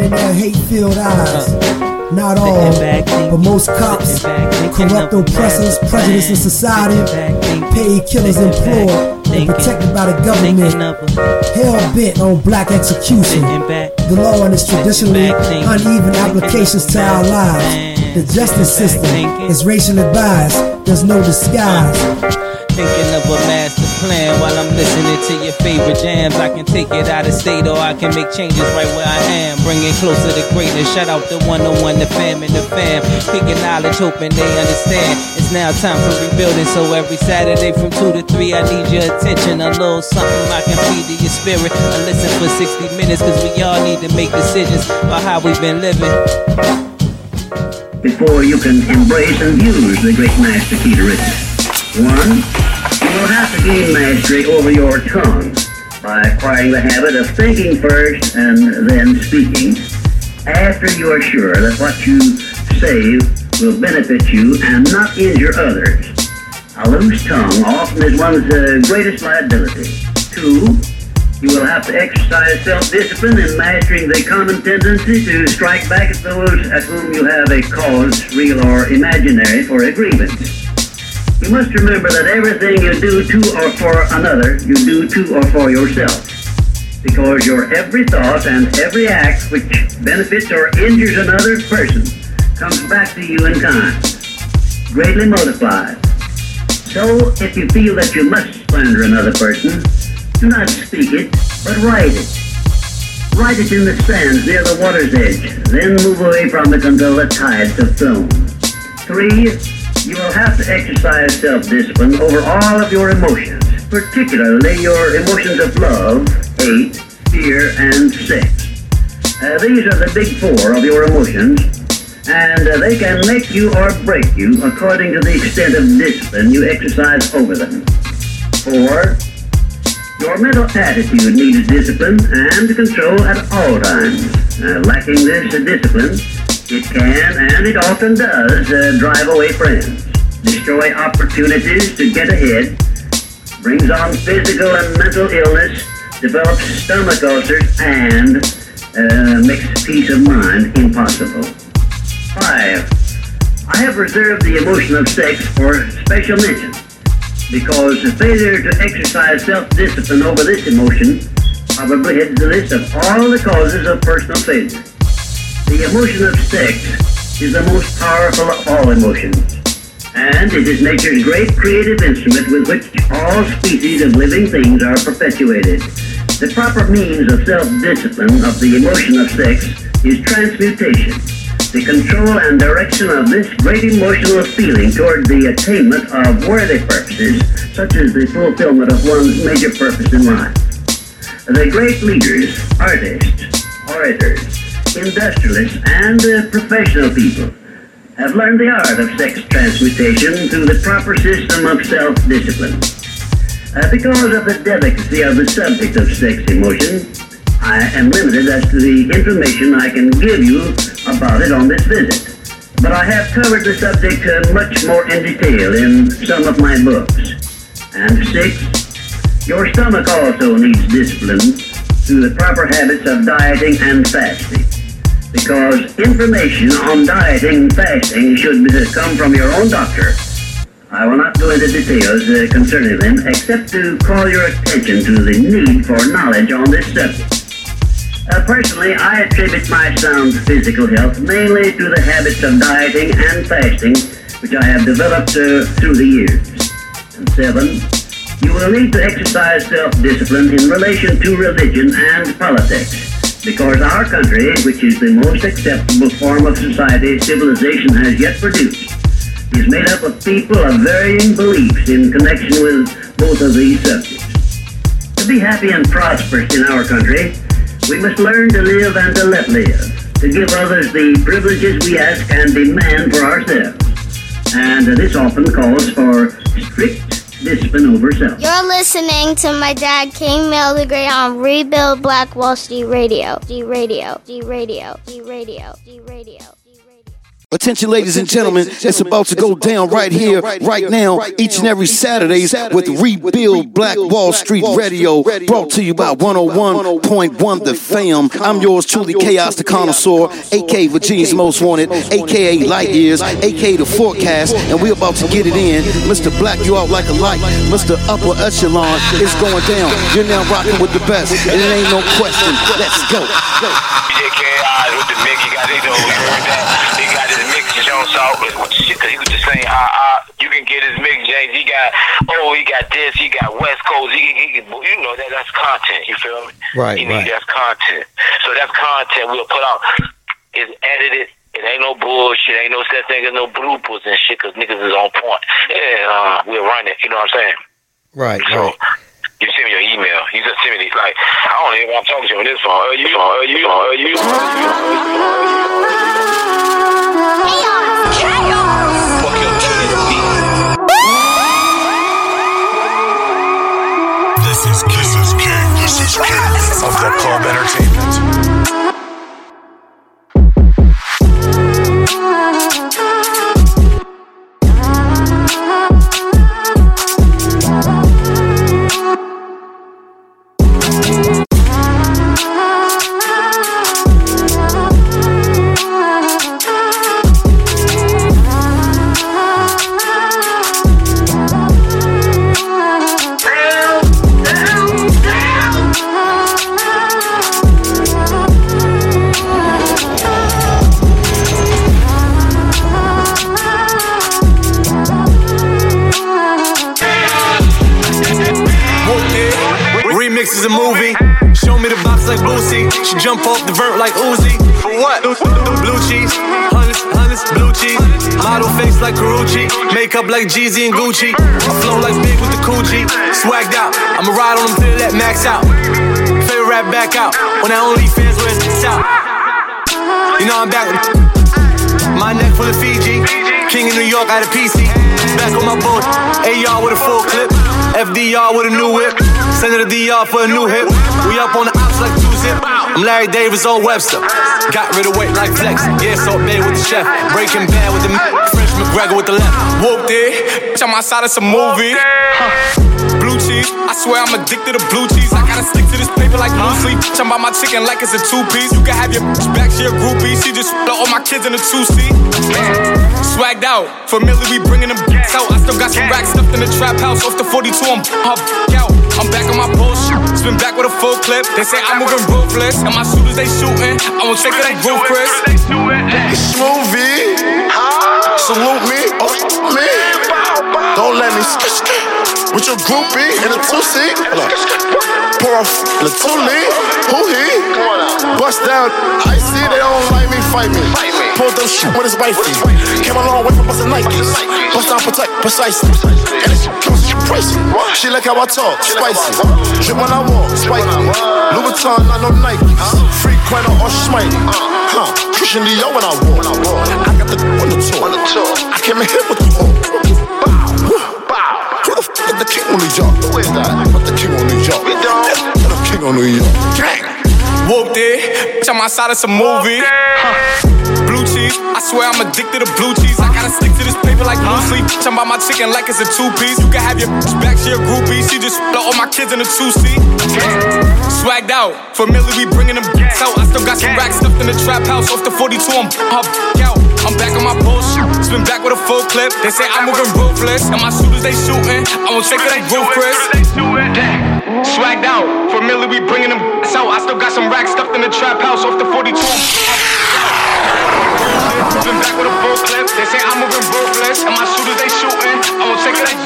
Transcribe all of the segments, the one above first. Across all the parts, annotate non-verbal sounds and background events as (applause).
in their hate-filled eyes. Not all, but most cops, corrupt oppressors, prejudice in society, paid killers employed and protected by the government, hell bent on black execution. The law and its traditionally uneven applications to our lives. The justice system is racially biased, there's no disguise. Thinking of a master plan while I'm listening to your favorite jams. I can take it out of state or I can make changes right where I am. Bring it closer to greatness. Shout out the one on one, the fam and the fam. Picking knowledge, hoping they understand. It's now time for rebuilding. So every Saturday from 2 to 3, I need your attention. A little something I can feed to your spirit. I listen for 60 minutes cause we all need to make decisions about how we've been living before you can embrace and use the great master key to. One, you will have to gain mastery over your tongue by acquiring the habit of thinking first and then speaking after you are sure that what you say will benefit you and not injure others. A loose tongue often is one's uh, greatest liability. Two, you will have to exercise self-discipline in mastering the common tendency to strike back at those at whom you have a cause, real or imaginary, for a grievance. You must remember that everything you do to or for another, you do to or for yourself. Because your every thought and every act which benefits or injures another person comes back to you in kind, greatly multiplied. So, if you feel that you must slander another person, do not speak it, but write it. Write it in the sands near the water's edge, then move away from it until the tides have flown. Three, you will have to exercise self-discipline over all of your emotions, particularly your emotions of love, hate, fear, and sex. Uh, these are the big four of your emotions, and uh, they can make you or break you according to the extent of discipline you exercise over them. Four, your mental attitude needs discipline and control at all times. Uh, lacking this discipline, it can, and it often does, uh, drive away friends, destroy opportunities to get ahead, brings on physical and mental illness, develops stomach ulcers, and uh, makes peace of mind impossible. Five, I have reserved the emotion of sex for special mention because the failure to exercise self-discipline over this emotion probably heads the list of all the causes of personal failure. The emotion of sex is the most powerful of all emotions, and it is nature's great creative instrument with which all species of living things are perpetuated. The proper means of self-discipline of the emotion of sex is transmutation, the control and direction of this great emotional feeling toward the attainment of worthy purposes, such as the fulfillment of one's major purpose in life. The great leaders, artists, orators, industrialists, and uh, professional people have learned the art of sex transmutation through the proper system of self-discipline. Uh, because of the delicacy of the subject of sex emotion, I am limited as to the information I can give you about it on this visit. But I have covered the subject uh, much more in detail in some of my books. And six, your stomach also needs discipline through the proper habits of dieting and fasting because information on dieting and fasting should come from your own doctor. I will not go into details uh, concerning them, except to call your attention to the need for knowledge on this subject. Uh, personally, I attribute my sound physical health mainly to the habits of dieting and fasting, which I have developed uh, through the years. And seven, you will need to exercise self-discipline in relation to religion and politics because our country, which is the most acceptable form of society civilization has yet produced, is made up of people of varying beliefs in connection with both of these subjects. To be happy and prosperous in our country, we must learn to live and to let live, to give others the privileges we ask and demand for ourselves. And this often calls for strict You're listening to my dad, King Mildegree, on Rebuild Black Wall Street Radio. D Radio, D Radio, D Radio, D Radio. Attention, ladies and gentlemen, it's about to go down right here, right now, each and every Saturdays with Rebuild Black Wall Street Radio, brought to you by 101.1 The oh Fam. I'm yours truly, Chaos the Connoisseur, aka Virginia's Most Wanted, aka Light Years, aka The Forecast, and we're about to get it in. Mr. Black, you out like a light. Mr. Upper Echelon is going down. You're now rocking with the best, and it ain't no question. Let's go. with the Mickey, got it, He got his mix out with shit, cause he was just saying, ah, ah, you can get his mix, James. He got, oh, he got this, he got West Coast, he, he, you know, that that's content, you feel me? Right, he right. That's content. So that's content we'll put out. It's edited. It ain't no bullshit. Ain't no such thing as no bloopers and shit, cause niggas is on point. And uh, we'll run it, you know what I'm saying? Right, so, right. You send me your email. You just send me these. Like, I don't even want to talk to you on this phone. Uh, you, uh, you, uh, you, uh, Chaos! Chaos! Fuck your is King. This is King. This is King of the Club Entertainment. Off the vert like Uzi. For what? Blue cheese. Hundreds, hundreds, blue cheese. Model face like Karuchi. Makeup like Jeezy and Gucci. I flow like big with the Coogi. Swagged out. I'ma ride on them till that max out. Favorite rap back out. When I only fans where it's out. You know I'm back with my neck full of Fiji. King of New York out of PC. Back on my boat. AR with a full clip. FDR with a new whip. Send it to DR for a new hit. We up on the ops like two zip. I'm Larry Davis or Webster. Got rid of weight like flex. Yeah, so bad with the chef. Breaking bad with the French McGregor with the left. Whooped it. Bitch, I'm outside of some movie. Blue cheese. I swear I'm addicted to blue cheese. I gotta stick to this paper like blue sleep. Bitch, I'm about my chicken like it's a two piece. You can have your bitch back, she a groupie. She just split all my kids in a two seat. Swagged out. Familiar, we bringing them out. I still got some racks stuffed in the trap house. Off the 42, I'm up out. I'm back on my bullshit. Spin back with a full clip. They say I'm moving ruthless. And my shooters, they shooting. I won't take it like roof, Chris. Smoothie. Salute me. Oh, me. Don't let me. With your groupie in a two-seat. Pour off the two-lead. Who he? Bust down. I see they don't like me, fight me. Pulled them shit with his wifey. Came a long way from busting Nikes. Bust down, protect, precisely. And it's. She like how I talk, spicy. Drip when I walk, spiky. Louis Vuitton, not no Nikes. Free Quino or Schmitey. Huh, Christian Dior when I walk. I got the on the tour. I came in here with the whole. Who the f is the king on New York? Who is that? But the king on New York. The king on New York. Gang. Whooped it. Bitch, I'm outside of some movie. Blue cheese. I swear I'm addicted to blue cheese. I gotta stick to this paper like blue sleep. Bitch, I'm about my chicken like it's a two piece. You can have your bitch back, she a groupie. She just all my kids in a two seat. Swagged out. Familiar, we bringing them out. I still got some racks stuffed in the trap house. Off the 42, I'm up out. I'm back on my bullshit. Spin back with a full clip. They say I'm moving ruthless. And my shooters, they shooting. I won't take it roof, Chris. Swagged out. Familiar, we bringing them out. I still got some racks stuffed in the trap house. Off the 42, I'm back with a full clip. They say I'm moving ruthless. And my shooters, they shooting. I won't take it like.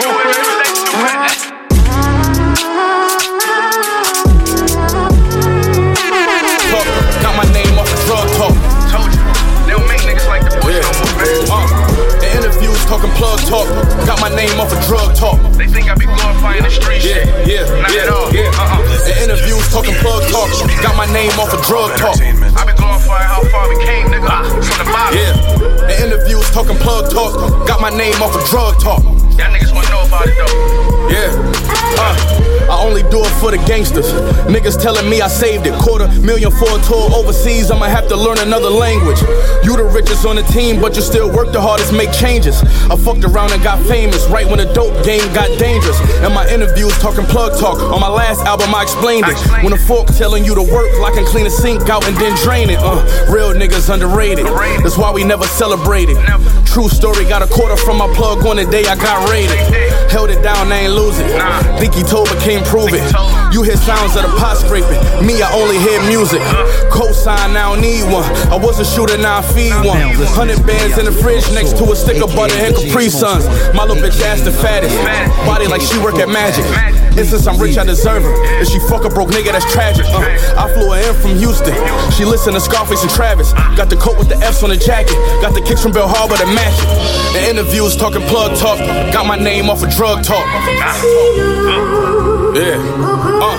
Talk, Got my name off of drug talk. Told you. They don't make niggas like the boys no more, man. Uh, interviews talking plug talk. Got my name off of drug talk. They think I be glorifying the street Yeah, shit. yeah, Not yeah, Got my name off of drug talk. I be glorifying how far we came, nigga. From the bottom. Yeah. In interviews talking plug talk. Got my name off of drug talk. Y'all niggas wanna know about it though. Yeah. Uh, I only do it for the gangsters. Niggas telling me I saved it. Quarter million for a tour overseas, I'ma have to learn another language. You the richest on the team, but you still work the hardest, make changes. I fucked around and got famous right when the dope game got dangerous. In my interviews, talking plug talk. On my last album, I explained it. When a fork telling you to work, like I can clean a sink out and then drain it. Uh, real niggas underrated. That's why we never celebrated. True story, got a quarter from my plug on the day I got raided. Held it down, I ain't losing. Think he told, but can't prove it. You hear sounds of the pot scraping. Me, I only hear music. Cosign, I don't need one. I was a shooter, now I feed one. Hundred bands in the fridge next to a stick of butter and Capri Suns. My little bitch ass the fattest. Body like she work at Magic. And since I'm rich, I deserve her. If she fuck a broke nigga, that's tragic. Uh, I flew her in from Houston. She listen to Scarface and Travis. Got the coat with the F's on the jacket. Got the kicks from Bal Harbour to match it. The interviews talking plug talk. Got my name off of drug talk. Yeah. Uh,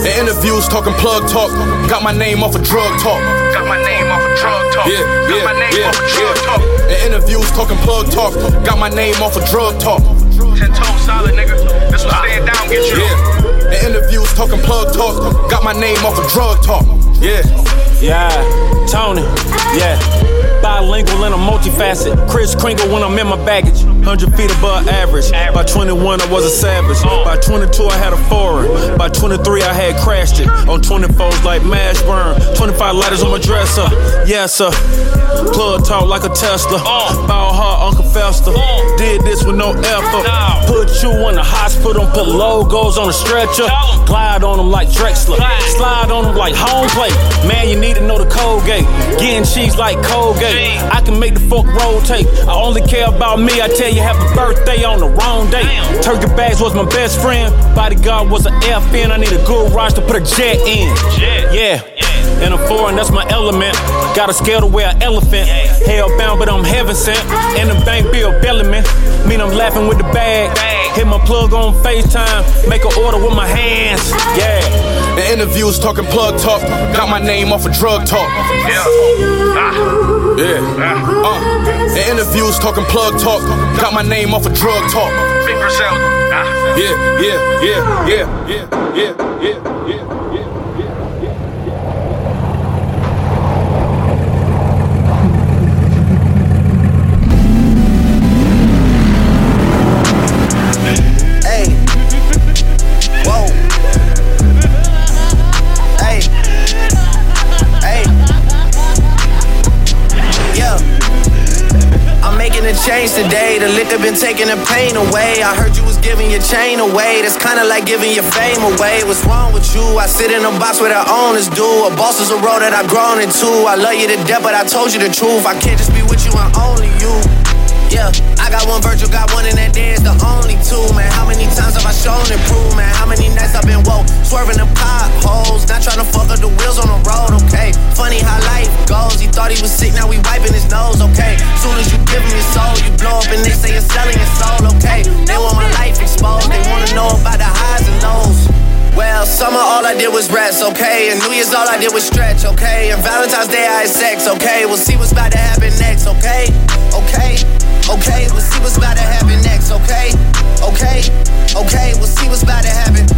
the interviews talking plug talk. Got my name off of drug talk. Got my name off of drug talk. Yeah, Got yeah, my name yeah, off of drug yeah. talk. The interviews talking plug talk. Got my name off of drug talk. Ten toes solid, nigga. This one stand down, get you. Yeah. The interviews talking plug talk. Got my name off of drug talk. Yeah. Yeah, Tony, yeah. Bilingual and a multifaceted. Kris Kringle when I'm in my baggage. 100 feet above average. By 21, I was a savage. By 22, I had a foreign. By 23, I had crashed it. On 24s like Mashburn. 25 lighters on my dresser. Yes, sir. Plug talk like a Tesla. Bow hard, Uncle Fester. Did this with no effort. Put you in the hospital, put logos on the stretcher. Glide on them like Drexler. Slide on them like home plate. Man, you need to know the code gate. Getting cheese like Colgate. I can make the fuck rotate. I only care about me. I tell you, happy birthday on the wrong day. Turkey bags was my best friend. Bodyguard was an FN. I need a good rush to put a jet in. Yeah. And a foreign, that's my element. Got a scale to wear an elephant. Hellbound, but I'm heaven sent. And the bank bill Bellamy. Mean I'm laughing with the bag. Hit my plug on FaceTime. Make an order with my hands. Yeah. The interviews talking plug talk. Got my name off of drug talk. Yeah. Ah. Yeah. Uh, the interviews talking plug talk. Got my name off of drug talk. Ah. Yeah, yeah, yeah, yeah, yeah, yeah, yeah, yeah, making a change today. The liquor been taking the pain away. I heard you was giving your chain away. That's kinda like giving your fame away. What's wrong with you? I sit in a box where the owners do. A boss is a role that I've grown into. I love you to death, but I told you the truth. I can't just be with you and only you. Yeah, I got one Virgil, got one in that day, the only two, man. How many times have I shown and proved, man? How many nights I've been woke, swerving the potholes, not trying to fuck up the wheels on the road, okay? Nose, okay? Soon as you give him your soul, you blow up and they say you're selling your soul, okay? They want my life exposed, they wanna know about the highs and lows. Well, summer all I did was rest, okay? And New Year's all I did was stretch, okay? And Valentine's Day I had sex, okay? We'll see what's about to happen next, okay? Okay, okay, we'll see what's about to happen next, okay? Okay, okay, we'll see what's about to happen.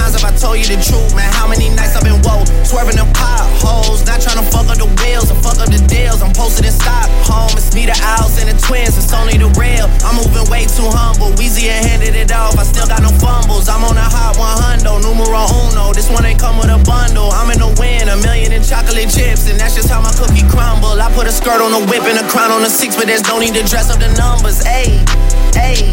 Times have I told you the truth, man? How many nights I've been woke, swerving the potholes, not trying to fuck up the wheels or fuck up the deals. I'm posted in Stockholm, it's me, the owls, and the twins, it's only the real. I'm moving way too humble, Weezy and handed it off, I still got no fumbles. I'm on a hot 100, numero uno. This one ain't come with a bundle. I'm in the win, a million in chocolate chips, and that's just how my cookie crumble. I put a skirt on the whip and a crown on the six, but there's no need to dress up the numbers. Ayy, ayy,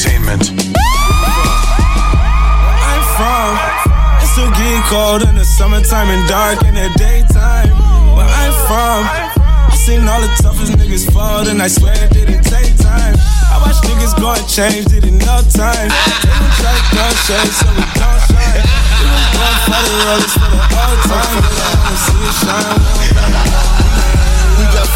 entertainment. I'm from. It still get cold in the summertime and dark in the daytime. Where I'm from. I seen all the toughest niggas fall, and I swear it didn't take time. I watch niggas go and change, it no time. Don't try to shade, so we don't shine. We was going for the rollers for the old time, but I wanna see it shine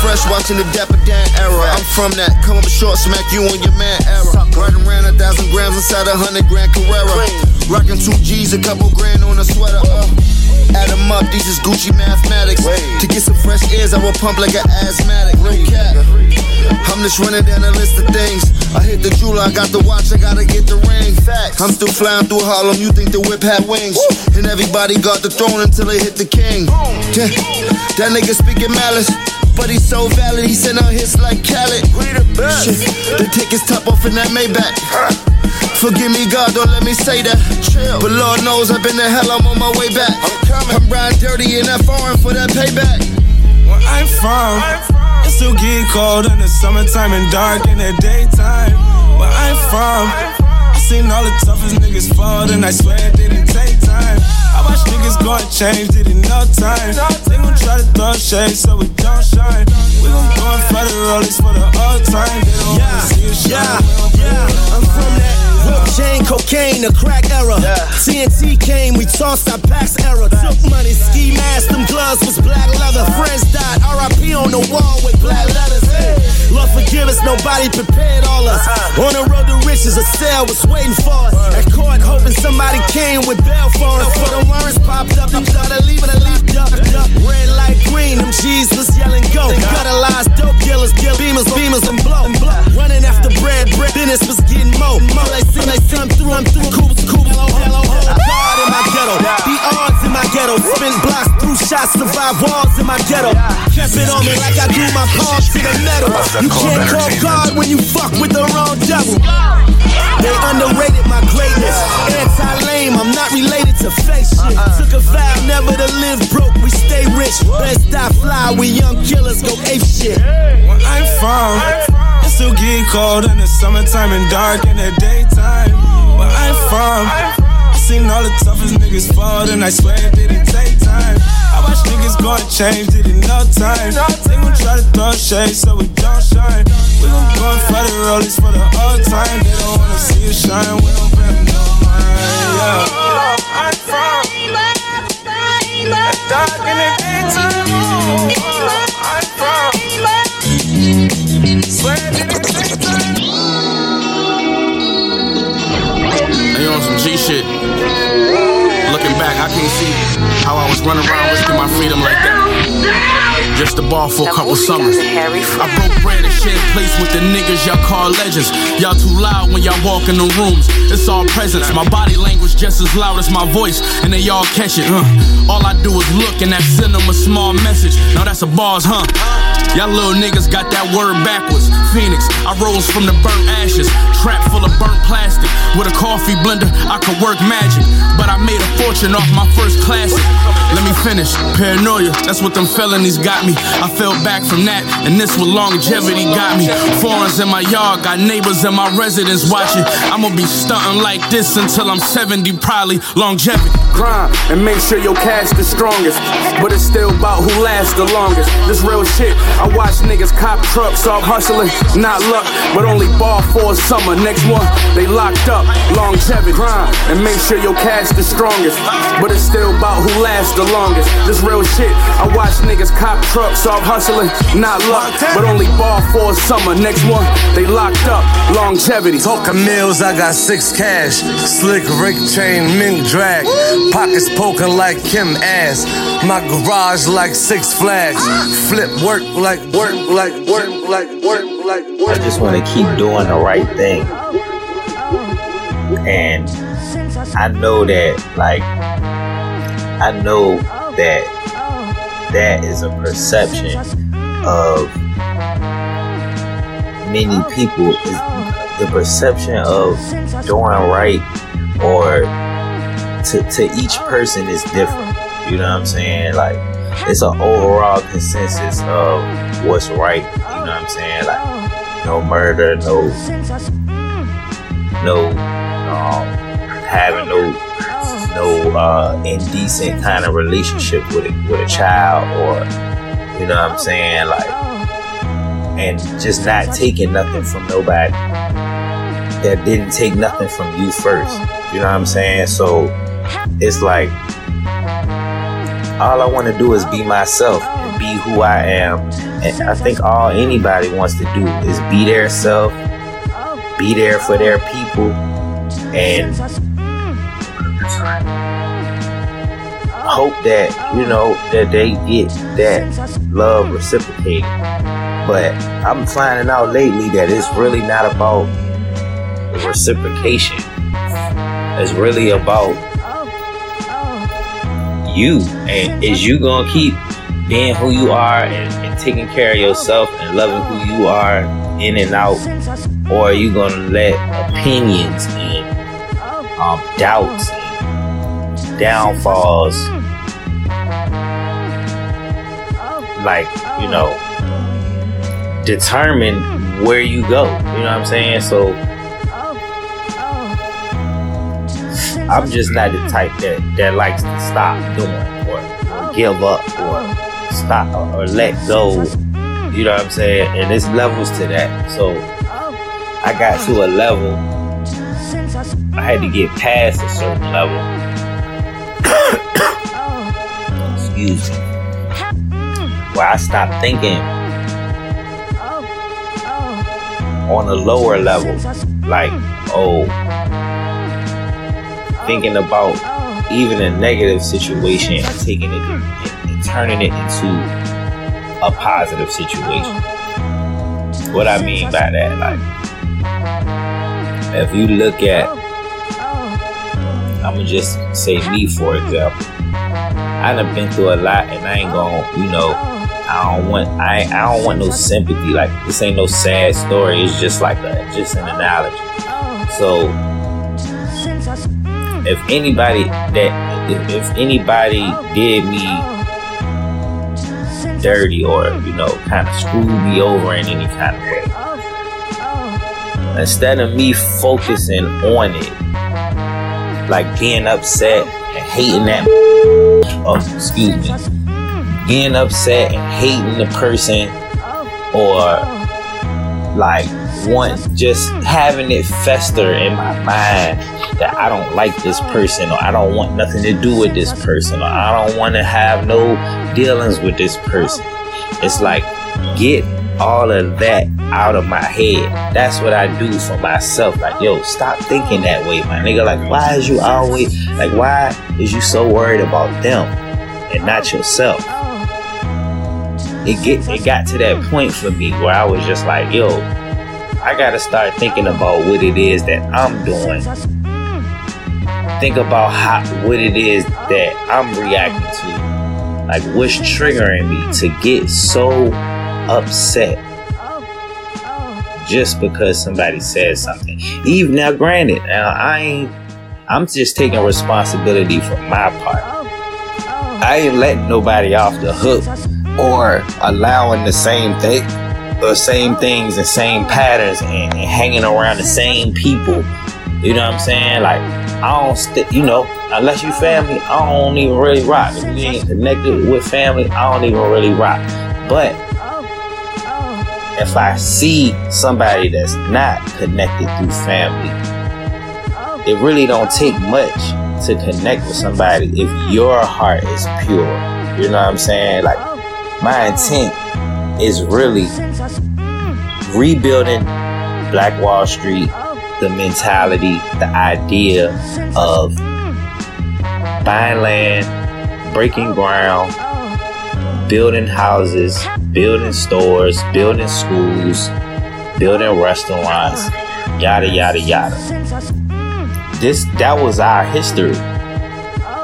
fresh watching the Dapper Dan era. I'm from that. Come up short, smack you on your man era. Riding around a thousand grams inside a hundred grand Carrera. Rocking two G's, a couple grand on a sweater. Uh. Add them up, these is Gucci mathematics. To get some fresh ears, I will pump like an asthmatic. No cap. I'm just running down a list of things. I hit the jeweler, I got the watch, I gotta get the ring. Facts. I'm still flying through Harlem, you think the whip had wings. Woo. And everybody got the throne until they hit the king. Yeah. That nigga speaking malice. But he's so valid, he sent out hits like Khaled. We the best. Shit, the tickets top off in that Maybach. Forgive me, God, don't let me say that. Chill. But Lord knows I've been to hell, I'm on my way back. I'm coming. I'm riding dirty in that foreign for that payback. Where I'm from, it still get cold in the summertime and dark in the daytime. Where I'm from, I seen all the toughest niggas fall, and I swear it didn't take time. I watch niggas go and change, it no time. They gon' try to throw shade so we don't shine. We gon' go and fight the rollies for the old time. They don't yeah, wanna see us shine. Yeah, yeah, cocaine, the crack era. Yeah. TNT came, we tossed our packs era. Took money, ski mask, them gloves was black leather. Friends died, RIP on the wall with black letters. Hey. Lord forgive us, nobody prepared all us. Uh-huh. On the road to riches, a cell was waiting for us. At court, hoping somebody came with bail for us. For the warrants popped up, I'm leave it, I leave up. Red light green, them G's was yelling go. Guttalized dope dealers, kill beamers, beamers, and blow. Running after bread, bread, business was getting mo. Mo, they see they come through, I'm through. Cool, cool, hello, hello, hello. God in my ghetto, the odds in my ghetto. Spin blocks through shots, survive walls in my ghetto. Kept it on me like I do my palms to the metal. You can't call God when you fuck with the wrong devil. They underrated my greatness. Anti-lame, I'm not related to fake shit. Uh-uh. Took a vow never to live broke, we stay rich. Best I fly, we young killers go ape shit. Where I'm from, it still get cold in the summertime and dark in the daytime. Where I'm from, I seen all the toughest niggas fall, and I swear it didn't take time. I watch niggas go and change, it no time. They gon' try to throw shade so we don't shine. We gon' go and fight the rollies for the old time. They don't wanna see us shine, we don't pay no mind. Yeah. I'm from dark in the daytime. G shit. Looking back, I can't see how I was running around risking my freedom like that. Just a ball for a couple summers. I broke bread and shared place with the niggas y'all call legends. Y'all too loud when y'all walk in the rooms. It's all presence. My body language just as loud as my voice, and they all catch it. Uh. All I do is look and that send them a small message. Now that's a bars, huh? Y'all little niggas got that word backwards. Phoenix, I rose from the burnt ashes. Trap full of burnt plastic. With a coffee blender, I could work magic. But I made a fortune off my first classic. Let me finish. Paranoia, that's what them felonies got me. I fell back from that, and this what longevity got me. Foreigns in my yard, got neighbors in my residence watching. I'ma be stunting like this until I'm 70, probably longevity. Grind and make sure your cash the strongest, but it's still about who lasts the longest. This real shit. Watch niggas cop trucks off hustling, not luck, but only ball for a summer. Next one, they locked up. Longevity. Grind and make sure your cash the strongest, but it's still about who lasts the longest. This real shit. I watch niggas cop trucks off hustling, not luck, but only ball for a summer. Next one, they locked up. Longevity. Talking mills, I got six cash. Slick Rick chain, mink drag. Pockets poking like Kim ass. My garage like six flags. Flip work like work work work work. I just want to keep doing the right thing And I know that, like, I know that that is a perception of many people. The perception of doing right or to, to each person is different. You know what I'm saying? Like, it's an overall consensus of what's right. You know what I'm saying? Like, no murder, no, no, um, having no, no uh, indecent kind of relationship with a, with a child, or you know what I'm saying? Like, and just not taking nothing from nobody that didn't take nothing from you first. You know what I'm saying? So it's like all I want to do is be myself and be who I am. I think all anybody wants to do is be their self, be there for their people, and hope that, you know, that they get that love reciprocated. But I'm finding out lately that it's really not about reciprocation. It's really about you and is you gonna keep being who you are and, and, taking care of yourself and loving who you are in and out or are you gonna let opinions and um, doubts and downfalls like you know determine where you go you know what i'm saying? So I'm just not the type that, that likes to stop doing or, or give up or stop or, let go. You know what I'm saying? And it's levels to that. So I got to a level. I had to get past a certain level. (coughs) Excuse me. Where I stopped thinking on a lower level. Like, oh, thinking about even a negative situation and taking it turning it into a positive situation. What I mean by that, like, if you look at, I'm gonna just say me for example. I done been through a lot, and I ain't gonna, you know, I don't want, I, I don't want no sympathy. Like this ain't no sad story. It's just like a, just an analogy. So if anybody that if, if anybody did me dirty or you know kind of screwed me over in any kind of way. Instead of me focusing on it like being upset and hating that oh excuse me being upset and hating the person or like want just having it fester in my mind that I don't like this person or I don't want nothing to do with this person or I don't want to have no dealings with this person. It's like get all of that out of my head. That's what I do for myself. Like, yo, stop thinking that way, my nigga. Like, why is you always like why is you so worried about them and not yourself? It get it got to that point for me where I was just like, yo, I gotta start thinking about what it is that I'm doing. Think about how what it is that I'm reacting to. Like what's triggering me to get so upset just because somebody says something. Even now, granted, now I ain't. I'm just taking responsibility for my part. I ain't letting nobody off the hook or allowing the same thing the same things and same patterns and, and, hanging around the same people. You know what I'm saying? Like I don't st- you know, unless you family, I don't even really rock. If you ain't connected with family, I don't even really rock. But if I see somebody that's not connected through family, it really don't take much to connect with somebody if your heart is pure. You know what I'm saying? Like my intent is really rebuilding Black Wall Street, the mentality, the idea of buying land, breaking ground, building houses, building stores, building schools, building restaurants, yada yada yada. This that was our history,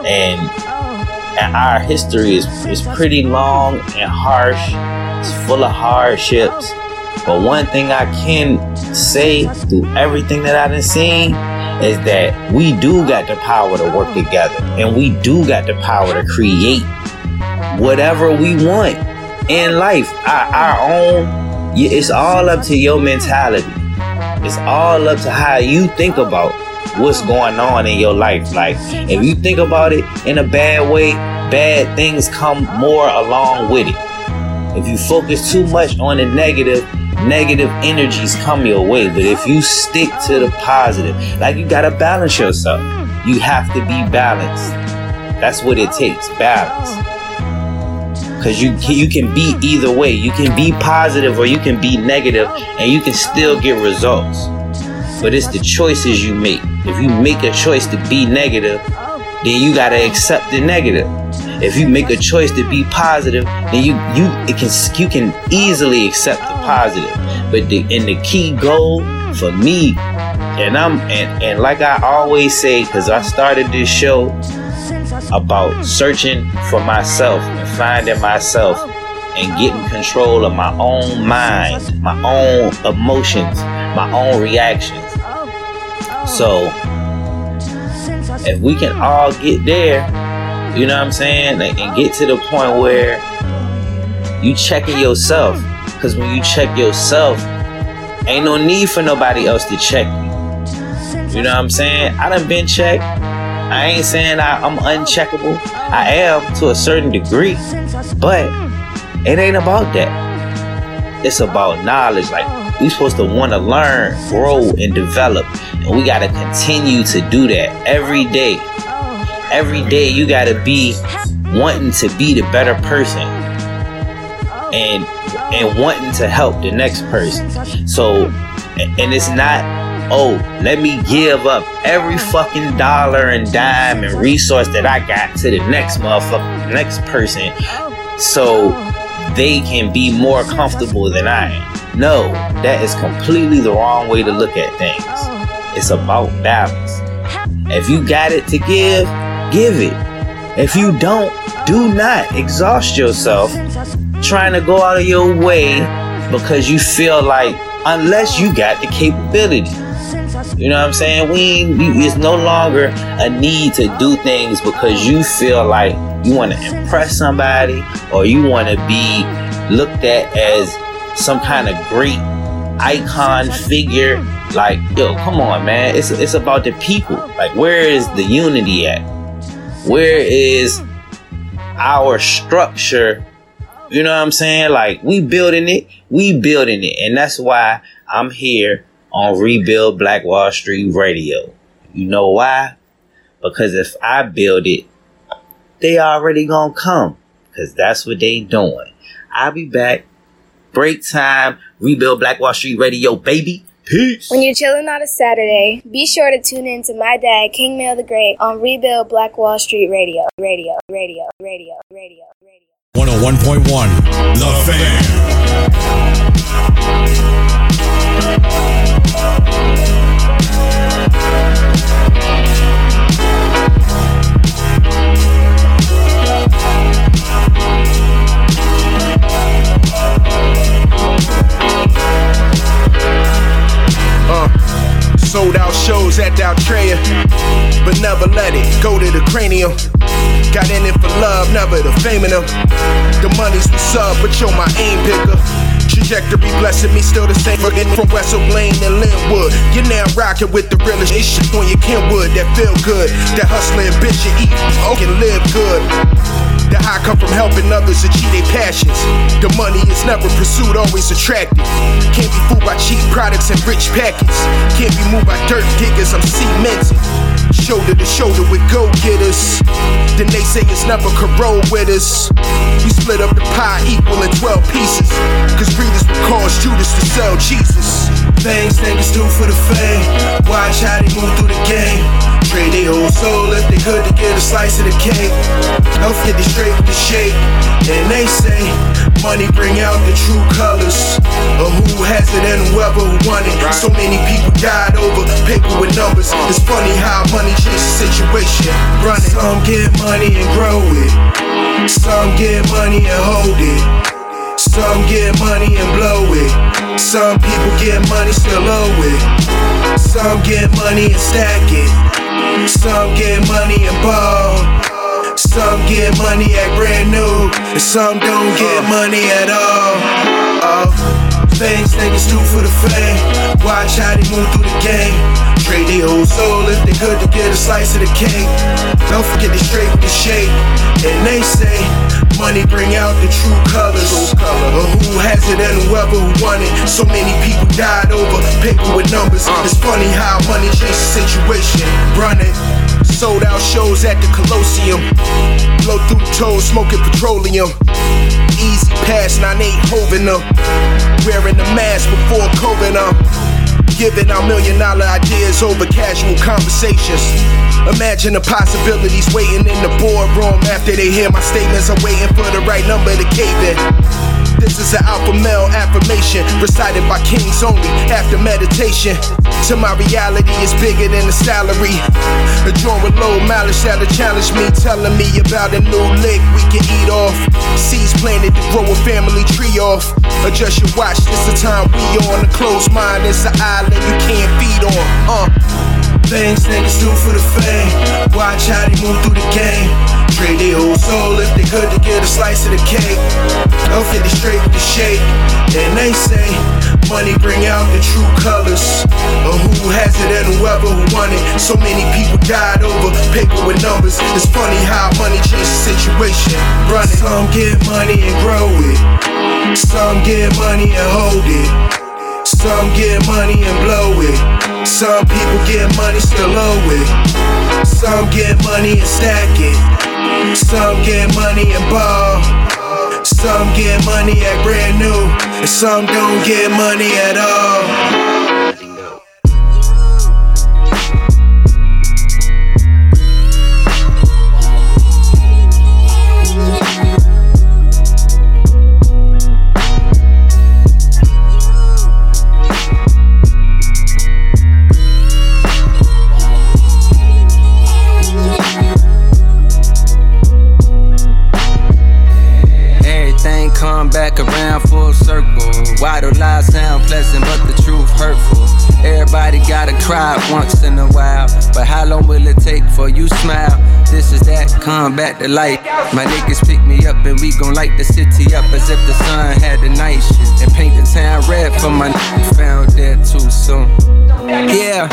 and and our history is is pretty long and harsh. It's full of hardships. But one thing I can say through everything that I've seen is that we do got the power to work together, and we do got the power to create whatever we want in life. Our, our own. It's all up to your mentality. It's all up to how you think about what's going on in your life. Like, if you think about it in a bad way, bad things come more along with it. If you focus too much on the negative, negative energies come your way. But if you stick to the positive, like you gotta balance yourself. You have to be balanced. That's what it takes, balance. Cause you you can be either way. You can be positive or you can be negative, and you can still get results. But it's the choices you make. If you make a choice to be negative, then you gotta accept the negative. If you make a choice to be positive, then you you it can you can easily accept the positive. But the and the key goal for me, and I'm and and like I always say, because I started this show about searching for myself and finding myself and getting control of my own mind, my own emotions, my own reactions. So if we can all get there, you know what I'm saying, and get to the point where you checking yourself, because when you check yourself, ain't no need for nobody else to check you. You know what I'm saying? I done been checked. I ain't saying I, I'm uncheckable. I am to a certain degree, but it ain't about that. It's about knowledge. Like we supposed to want to learn, grow, and develop, and we gotta continue to do that every day. Every day, you gotta be wanting to be the better person, and and wanting to help the next person. So, and it's not oh, let me give up every fucking dollar and dime and resource that I got to the next motherfucker, next person, so they can be more comfortable than I am. No, that is completely the wrong way to look at things. It's about balance. If you got it to give, give it. If you don't, do not exhaust yourself trying to go out of your way because you feel like unless you got the capability. You know what I'm saying? We it's no longer a need to do things because you feel like you want to impress somebody or you want to be looked at as some kind of great icon figure. Like, yo, come on, man. It's it's about the people. Like, where is the unity at? Where is our structure? You know what I'm saying? Like, we building it, we building it, and that's why I'm here on Rebuild Black Wall Street Radio. You know why? Because if I build it, they already gonna come. Cause that's what they doing. I'll be back. Break time. Rebuild Black Wall Street Radio, baby. Peace. When you're chilling on a Saturday, be sure to tune in to my dad, King Mail the Great, on Rebuild Black Wall Street Radio. Radio, radio, radio, radio, radio. 101.1 The Uh, sold out shows at Altria, but never let it go to the cranium. Got in it for love, never the fame in them. The money's what's up, but you're my aim picker. Trajectory blessing me still the same. Forgetting from Wessel Blaine and Linwood. You're now rocking with the realest shit on your Kenwood that feel good. That hustling bitch you eat, oh, can live good. The high come from helping others achieve their passions. The money is never pursued, always attractive. Can't be fooled by cheap products and rich packets. Can't be moved by dirt diggers, I'm cemented. Shoulder to shoulder with go getters. Then they say it's never corrode with us. We split up the pie equal in 12 pieces. Cause readers would cause Judas to sell Jesus. Things niggas do for the fame. Watch how they move through the game. Trade their whole soul if they could to get a slice of the cake. Get it straight with the shake. And they say money bring out the true colors of who has it and whoever who won it. So many people died over paper with numbers. It's funny how money changes the situation. Run it. Some get money and grow it. Some get money and hold it. Some get money and blow it. Some people get money still owe it. Some get money and stack it. Some get money and ball. Some get money at brand new. And some don't get uh. money at all. Uh, oh. Things niggas do for the fame. Watch how they move through the game. Trade their whole soul if they could to get a slice of the cake. Don't forget they straight with the shake. And they say money bring out the true colors of who has it and whoever who won it. So many people died over paper with numbers. It's funny how money changes the situation. Run it. Sold out shows at the Colosseum. Blow through toes, smoking petroleum. Easy pass, 9-8 hoving them. Wearing the mask before COVID, um. Giving out million dollar ideas over casual conversations. Imagine the possibilities waiting in the boardroom after they hear my statements. I'm waiting for the right number to cave in. This is an alpha male affirmation recited by kings only after meditation. To my reality is bigger than the salary. A joint with low mileage that'll challenge me, telling me about a new lick we can eat off. Seeds planted to grow a family tree off. Adjust your watch, this the time we on. A closed mind, it's an island you can't feed on. Uh. Things niggas do for the fame. Watch how they move through the game. Trade their whole soul if they could to get a slice of the cake. Don't fit it straight with the shake. And they say money bring out the true colors of who has it and whoever who won it. So many people died over paper with numbers. It's funny how money changes the situation. Run it. Some get money and grow it. Some get money and hold it. Some get money and blow it. Some people get money still owe it. Some get money and stack it. Some get money and ball. Some get money at brand new. And some don't get money at all. Circle. Why do lies sound pleasant, but the truth hurtful? Everybody gotta cry once in a while, but how long will it take for you smile? This is that, come back to life. My niggas pick me up and we gon' light the city up as if the sun had the night shift and paint the town red for my n- found dead too soon. Yeah,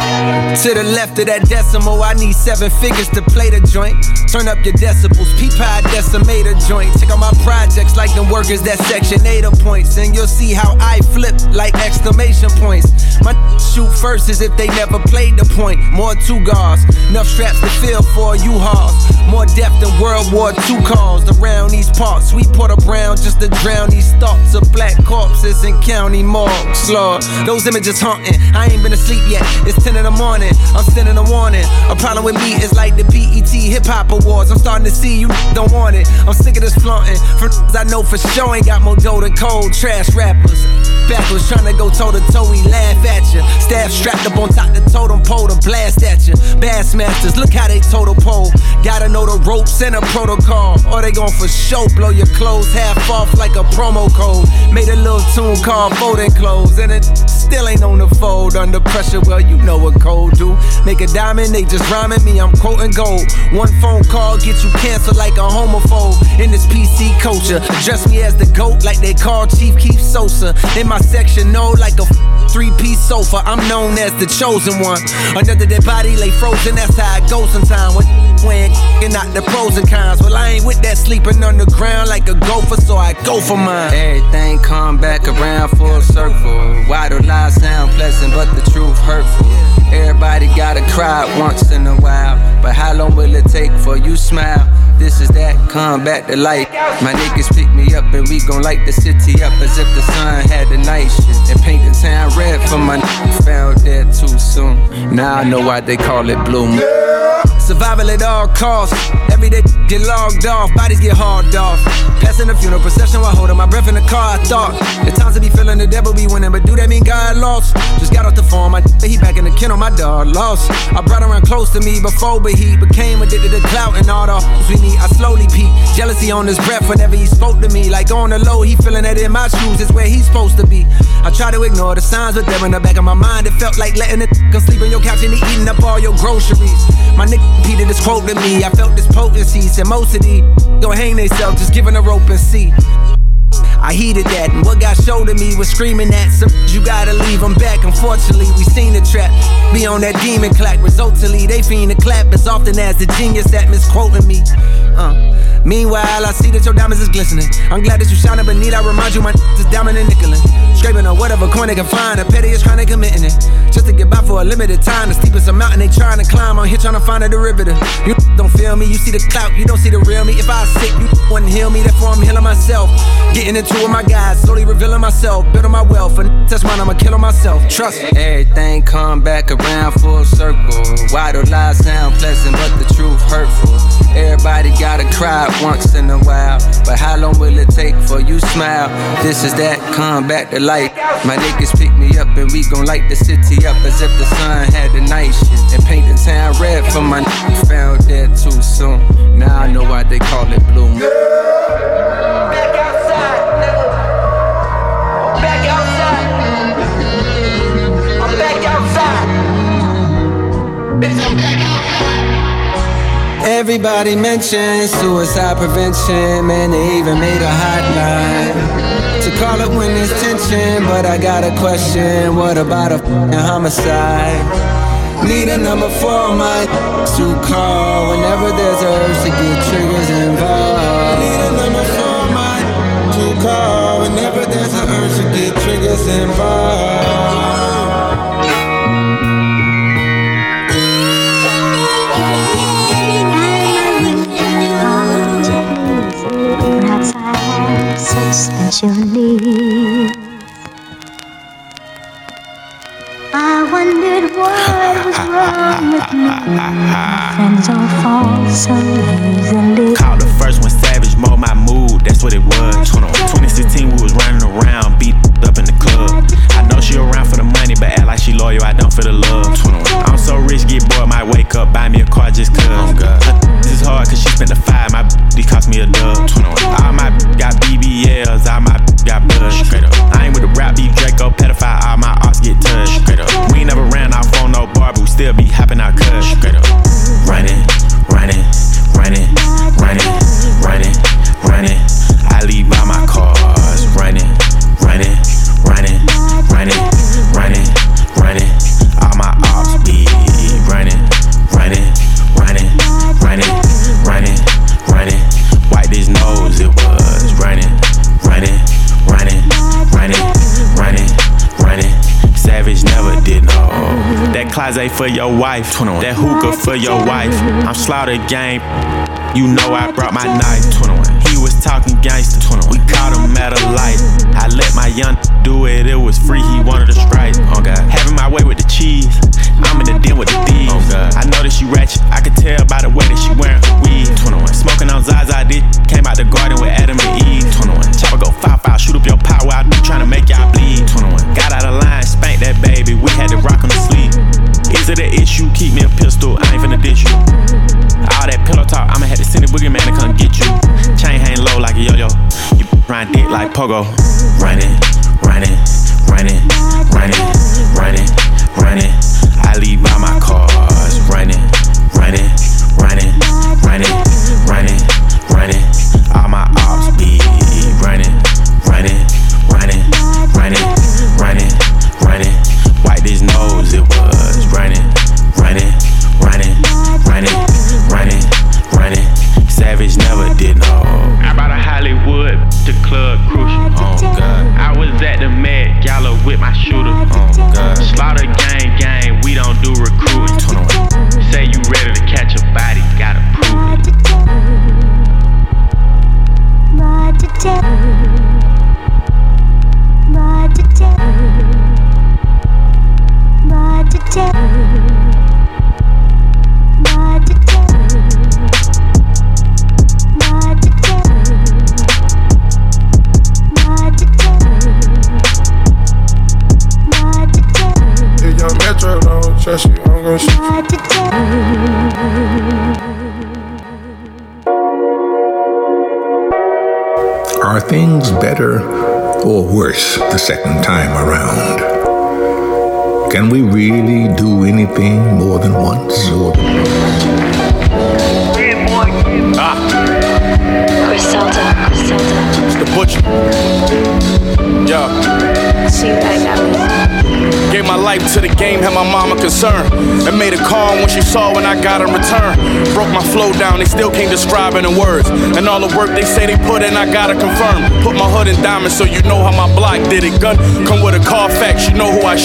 to the left of that decimal, I need seven figures to play the joint. Turn up your decibels, peep high decimator joint. Check out my projects like them workers that section 8 points, and you'll see how I flip like exclamation points. My shoot first as if they never played the point. More two guards, enough straps to fill for you hauls. More depth than World War II calls around these parts. Sweet Porter Brown just to drown these thoughts of black corpses in county morgues. Lord, those images haunting. I ain't been asleep yet. It's 10 in the morning. I'm sending a warning. A problem with me is like the BET Hip Hop Awards. I'm starting to see you don't want it. I'm sick of this flaunting. From I know for sure ain't got more dough than cold trash rappers. Backwards trying to go toe to toe, we laugh at you. Staff strapped up on top the totem pole to blast at you. Bassmasters, look how they total pole. Gotta know the ropes and a protocol, or they gon' for show blow your clothes half off like a promo code. Made a little tune called Folding Clothes, and it still ain't on the fold. Under pressure, well, you know what cold do. Make a diamond, they just rhyming me, I'm quoting gold. One phone call get you canceled like a homophobe. In this PC culture, address me as the GOAT like they call Chief Keef Sosa. In my section, no, like a three piece sofa, I'm known as the chosen one. Another dead body lay frozen, that's how it goes sometimes. When when and not the pros and cons. Well, I ain't with that sleeping on the ground like a gopher, so I go for mine. Everything come back around full circle. Why do lies sound pleasant, but the truth hurtful? Everybody gotta cry once in a while, but how long will it take for you smile? This is that, come back to life. My niggas pick me up and we gon' light the city up as if the sun had the night shift and paint the town red for my n- found dead too soon. Now I know why they call it blue moon. Survival at all costs. Every day get logged off, bodies get hauled off. Passing the funeral procession while holding my breath in the car. I thought the times to be feeling the devil be winning, but do that mean God lost? Just got off the phone, my he back in the kennel, my dog lost. I brought around close to me before, but he became addicted to clout and all the we need. I slowly peak jealousy on his breath whenever he spoke to me. Like on the low, he feeling that in my shoes is where he's supposed to be. I try to ignore the signs, but they're in the back of my mind. It felt like letting it come sleep on your couch and he eating up all your groceries. My nigga repeated this quote to me. I felt this potency. Said most of these gon' hang themselves, just giving a rope and see. I heeded that, and what got showed to me was screaming that some you gotta leave them back. Unfortunately, we seen the trap be on that demon clack. Resultantly, they fiend the clap as often as the genius that misquoting me. Uh. Meanwhile, I see that your diamonds is glistening. I'm glad that you shining beneath. I remind you my is diamond and nickelin'. Scraping on whatever coin they can find. The petty is trying to committing it. Just to get by for a limited time. The steepest mountain they trying to climb. I'm here trying to find a derivative. You don't feel me, you see the clout, you don't see the real me. If I sick, you wouldn't heal me. Therefore, I'm healing myself. Getting into with my guys, slowly revealing myself. Building my wealth. And touch mine, I'ma kill on myself. Trust me. Everything come back around full circle. Why do lies sound pleasant, but the truth hurtful? Everybody gotta cry once in a while. But how long will it take for you smile? This is that, come back to life. My niggas pick me up and we gon' light the city up as if the sun had the night shift. And paint the town red for my niggas. We found dead too soon. Now I know why they call it blue moon. Back outside, outside. I'm back outside. Bitch, I'm back Everybody mentions suicide prevention, man, they even made a hotline to call it when there's tension. But I got a question what about a homicide? Need a number for my to call whenever there's a urge to get triggers involved. Need a number for my to call whenever there's a urge to get triggers involved. Special needs. I wondered what was wrong with me. Friends all fall so easily. For your wife, that hookah for your wife. I'm slaughter game. You know I brought my knife. He was talking gangster. We caught him at a light. I let my young do it. It was free. He wanted a strike. Oh God. Having my way with the cheese. I'm in the den with the thieves. Oh God. I know that she ratchet. I could tell by the way that she wearing her weave. 21. Smoking on Zaza. This came out the garden with Adam and Eve. 21. Chopper go foul foul. Shoot up your power. I be trying to make y'all bleed. 21. Got out of line. Spanked that baby. We had to rock on the sleeve. It an issue? Keep me a pistol. I ain't finna ditch you. All that pillow talk, I'ma have to send a boogeyman to come get you. Chain hang low like a yo-yo. You ride dick like pogo. Running, running, running, running, running, running. I leave by my cars. Running, running, running, running, running, running. All my ops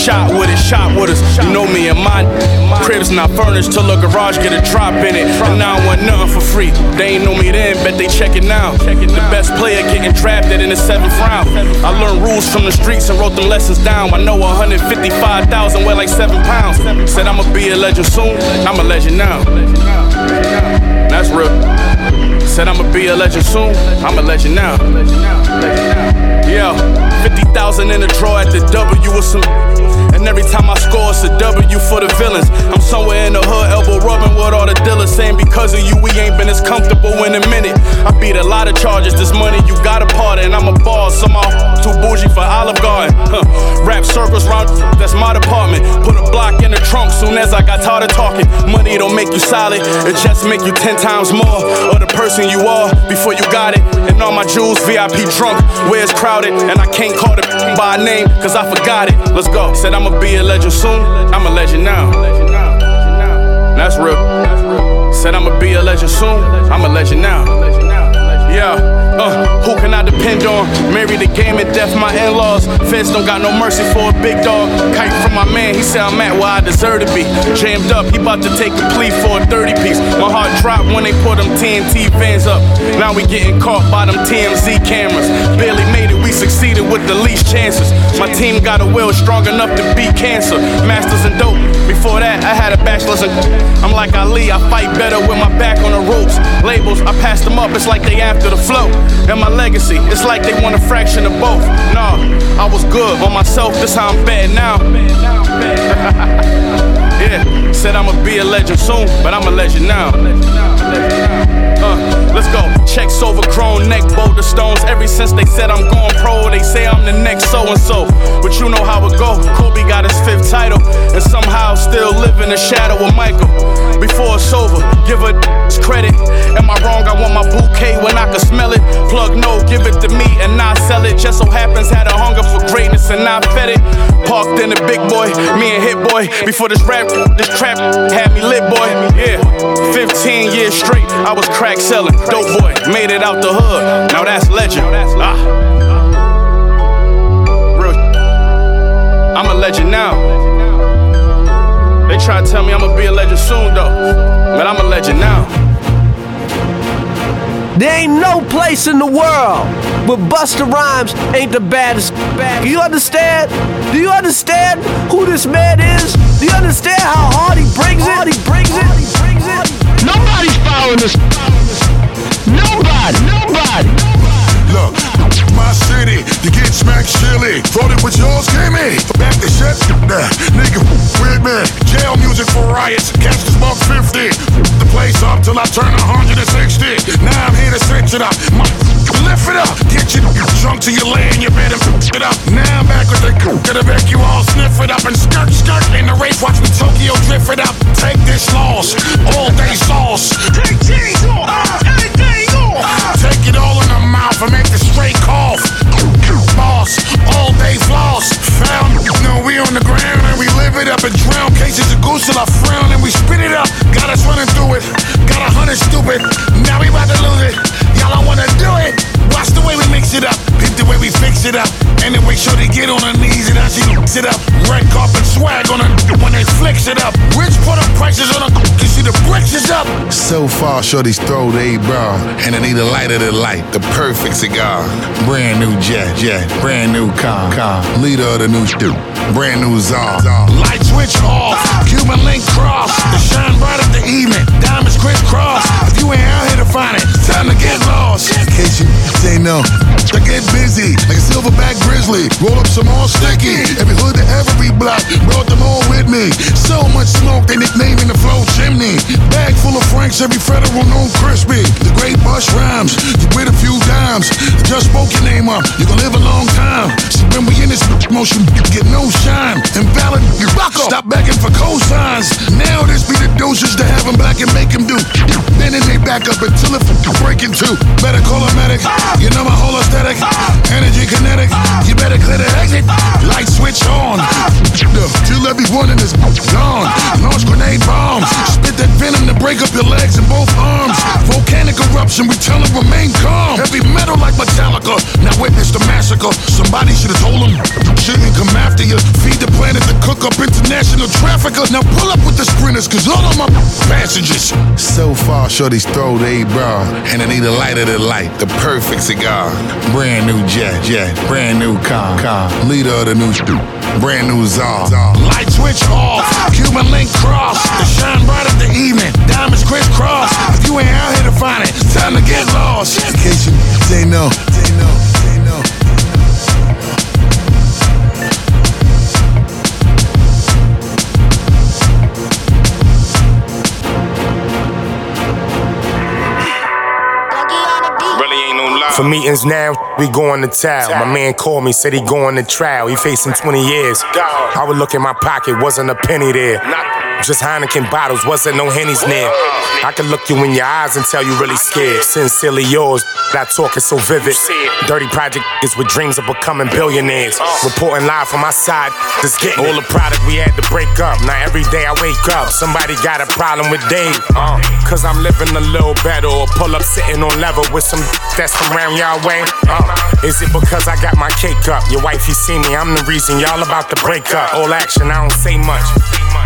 shot with it. Shot with us, you know me and mine. Crib's not furnished till a garage get a drop in it. And now I want nothing for free. They ain't know me then, bet they check it now. The best player getting drafted in the seventh round. I learned rules from the streets and wrote them lessons down. I know 155,000 weigh like seven pounds. Said I'ma be a legend soon, I'm a legend now. That's real. Said I'ma be a legend soon, I'm a legend now. Yeah, 50,000 in the draw at the W with some. And every time I score, it's a W for the villains. I'm somewhere in the hood, elbow rubbing with all the dealers, saying because of you, we ain't been as comfortable in a minute. I beat a lot of charges, this money you got a part and I'm a boss, so my too bougie for Olive Garden. Huh. Rap circles round, that's my department. Put a block in the trunk soon as I got tired of talking. Money don't make you solid, it just make you ten times more of the person you are before you got it. And all my jewels VIP drunk, where it's crowded, and I can't call it (laughs) by name, cause I forgot it. Let's go. Said I'ma be a legend soon, I'm a legend now. That's real. Said I'ma be a legend soon, I'm a legend now. Yeah, uh, who can I depend on? Marry the game and death, my in laws. Feds don't got no mercy for a big dog. Kite from my man, he said I'm at where I deserve to be. Jammed up, he about to take a plea for a 30 piece. My heart dropped when they put them TNT vans up. Now we getting caught by them TMZ cameras. Barely made it, we succeeded with the least chances. My team got a will strong enough to beat cancer. Masters and dope. Before that, I had a bachelor's in. I'm like Ali, I fight better with my back on the ropes. Labels, I passed them up, it's like they after the flow. And my legacy, it's like they want a fraction of both. Nah, I was good on myself, this how I'm bad now. (laughs) yeah, said I'ma be a legend soon, but I'm a legend now. Uh, let's go. Checks overgrown, neck boulder stones. Ever since they said I'm going pro, they say I'm the next so and so. But you know how it go. Kobe got his fifth title, and somehow still live in the shadow of Michael. Before it's over, give her credit. Am I wrong? I want my bouquet when I can smell it. Plug no, give it to me and I sell it. Just so happens had a hunger and I fed it. Parked in the big boy, me and Hit Boy. Before this rap, this trap had me lit, boy. Yeah, 15 years straight, I was crack selling. Dope boy, made it out the hood. Now that's legend. Ah. I'm a legend now. They try to tell me I'ma be a legend soon, though. But I'm a legend now. There ain't no place in the world where Busta Rhymes ain't the baddest. Do you understand? Do you understand who this man is? Do you understand how hard he brings it? He brings it. Nobody's following this. Nobody. Nobody. Look, my you get smacked silly. Thought it was yours, give me. Back the shit, nah, nigga, with me. Jail music for riots, catch this buck 50. The place up till I turn 160. Now I'm here to set it up. My, lift it up, get you drunk till you lay in your bed and it up. Now I'm back with the gonna make you all sniff it up and skirt, skirt in the race. Watch me Tokyo drift it up. Take this loss, all day sauce. Take these off, anything off. Take it all in the mouth and make the straight cough. Day floss. Found, no, we on the ground and we live it up and drown cases of goose till I frown and we spit it up. Got us running through it. Got a hundred stupid. Now we about to lose it. Y'all don't wanna do it. Watch the way we mix it up. Peep the way we fix it up. And then wait sure they get on her knees and how she mix it up. Red carpet swag on her when they flicks it up. Rich put up prices on her. You see the bricks is up. So far, shorties throw they bra, and I need a lighter to light the perfect cigar. Brand new jet, jet, brand new car, car. Leader of the new shit, brand new czar. Light switch off, ah! Cuban link cross. The shine I get busy like a silverback grizzly. Roll up some more sticky. Every hood to ever be block, brought them all with me. So much smoke, they nicknaming the flow chimney. Bag full of franks, every federal known crispy. The great Busta Rhymes, you with a few dimes. I Just spoke your name up, you gon' live a long time. When we in this motion, get no shine. Invalid, you rock off. Stop begging for cosigns. Now this be the doses to have them black and make them do. Then they back up until it break in two. Better call a medic. You know my whole aesthetic. Energy kinetic. You better clear the exit. Light switch on. Till everyone in this gone. Launch grenade bombs. Spit that venom to break up your legs and both arms. Volcanic eruption, we tell them remain calm. Heavy metal like Metallica. Now witness the massacre. Somebody should have told them. Shouldn't come after you. Feed the planet to cook up international trafficker. Now pull up with the sprinters, cause all of my passengers. So far, shorty's throw they bra, and they need a lighter than light, the perfect cigar. Brand new jet, jet, brand new car, car. Leader of the new stu, brand new czar. Light switch off, Cuban link cross. To shine bright at the evening, diamonds crisscross. If you ain't out here to find it, time to get lost. In case you say no, say no, For meetings now, we going to town. My man called me, said he going to trial. He facing 20 years. I would look in my pocket, wasn't a penny there. Just Heineken bottles, wasn't no Henny's near. I can look you in your eyes and tell you really scared. Sincerely yours, that talk is so vivid. Dirty project is with dreams of becoming billionaires. Reporting live from my side, just getting all the product we had to break up. Now every day I wake up, somebody got a problem with Dave. Uh, Cause I'm living a little better, or pull up sitting on level with some that's from around y'all way. Uh, is it because I got my cake up? Your wife, you see me, I'm the reason y'all about to break up. All action, I don't say much.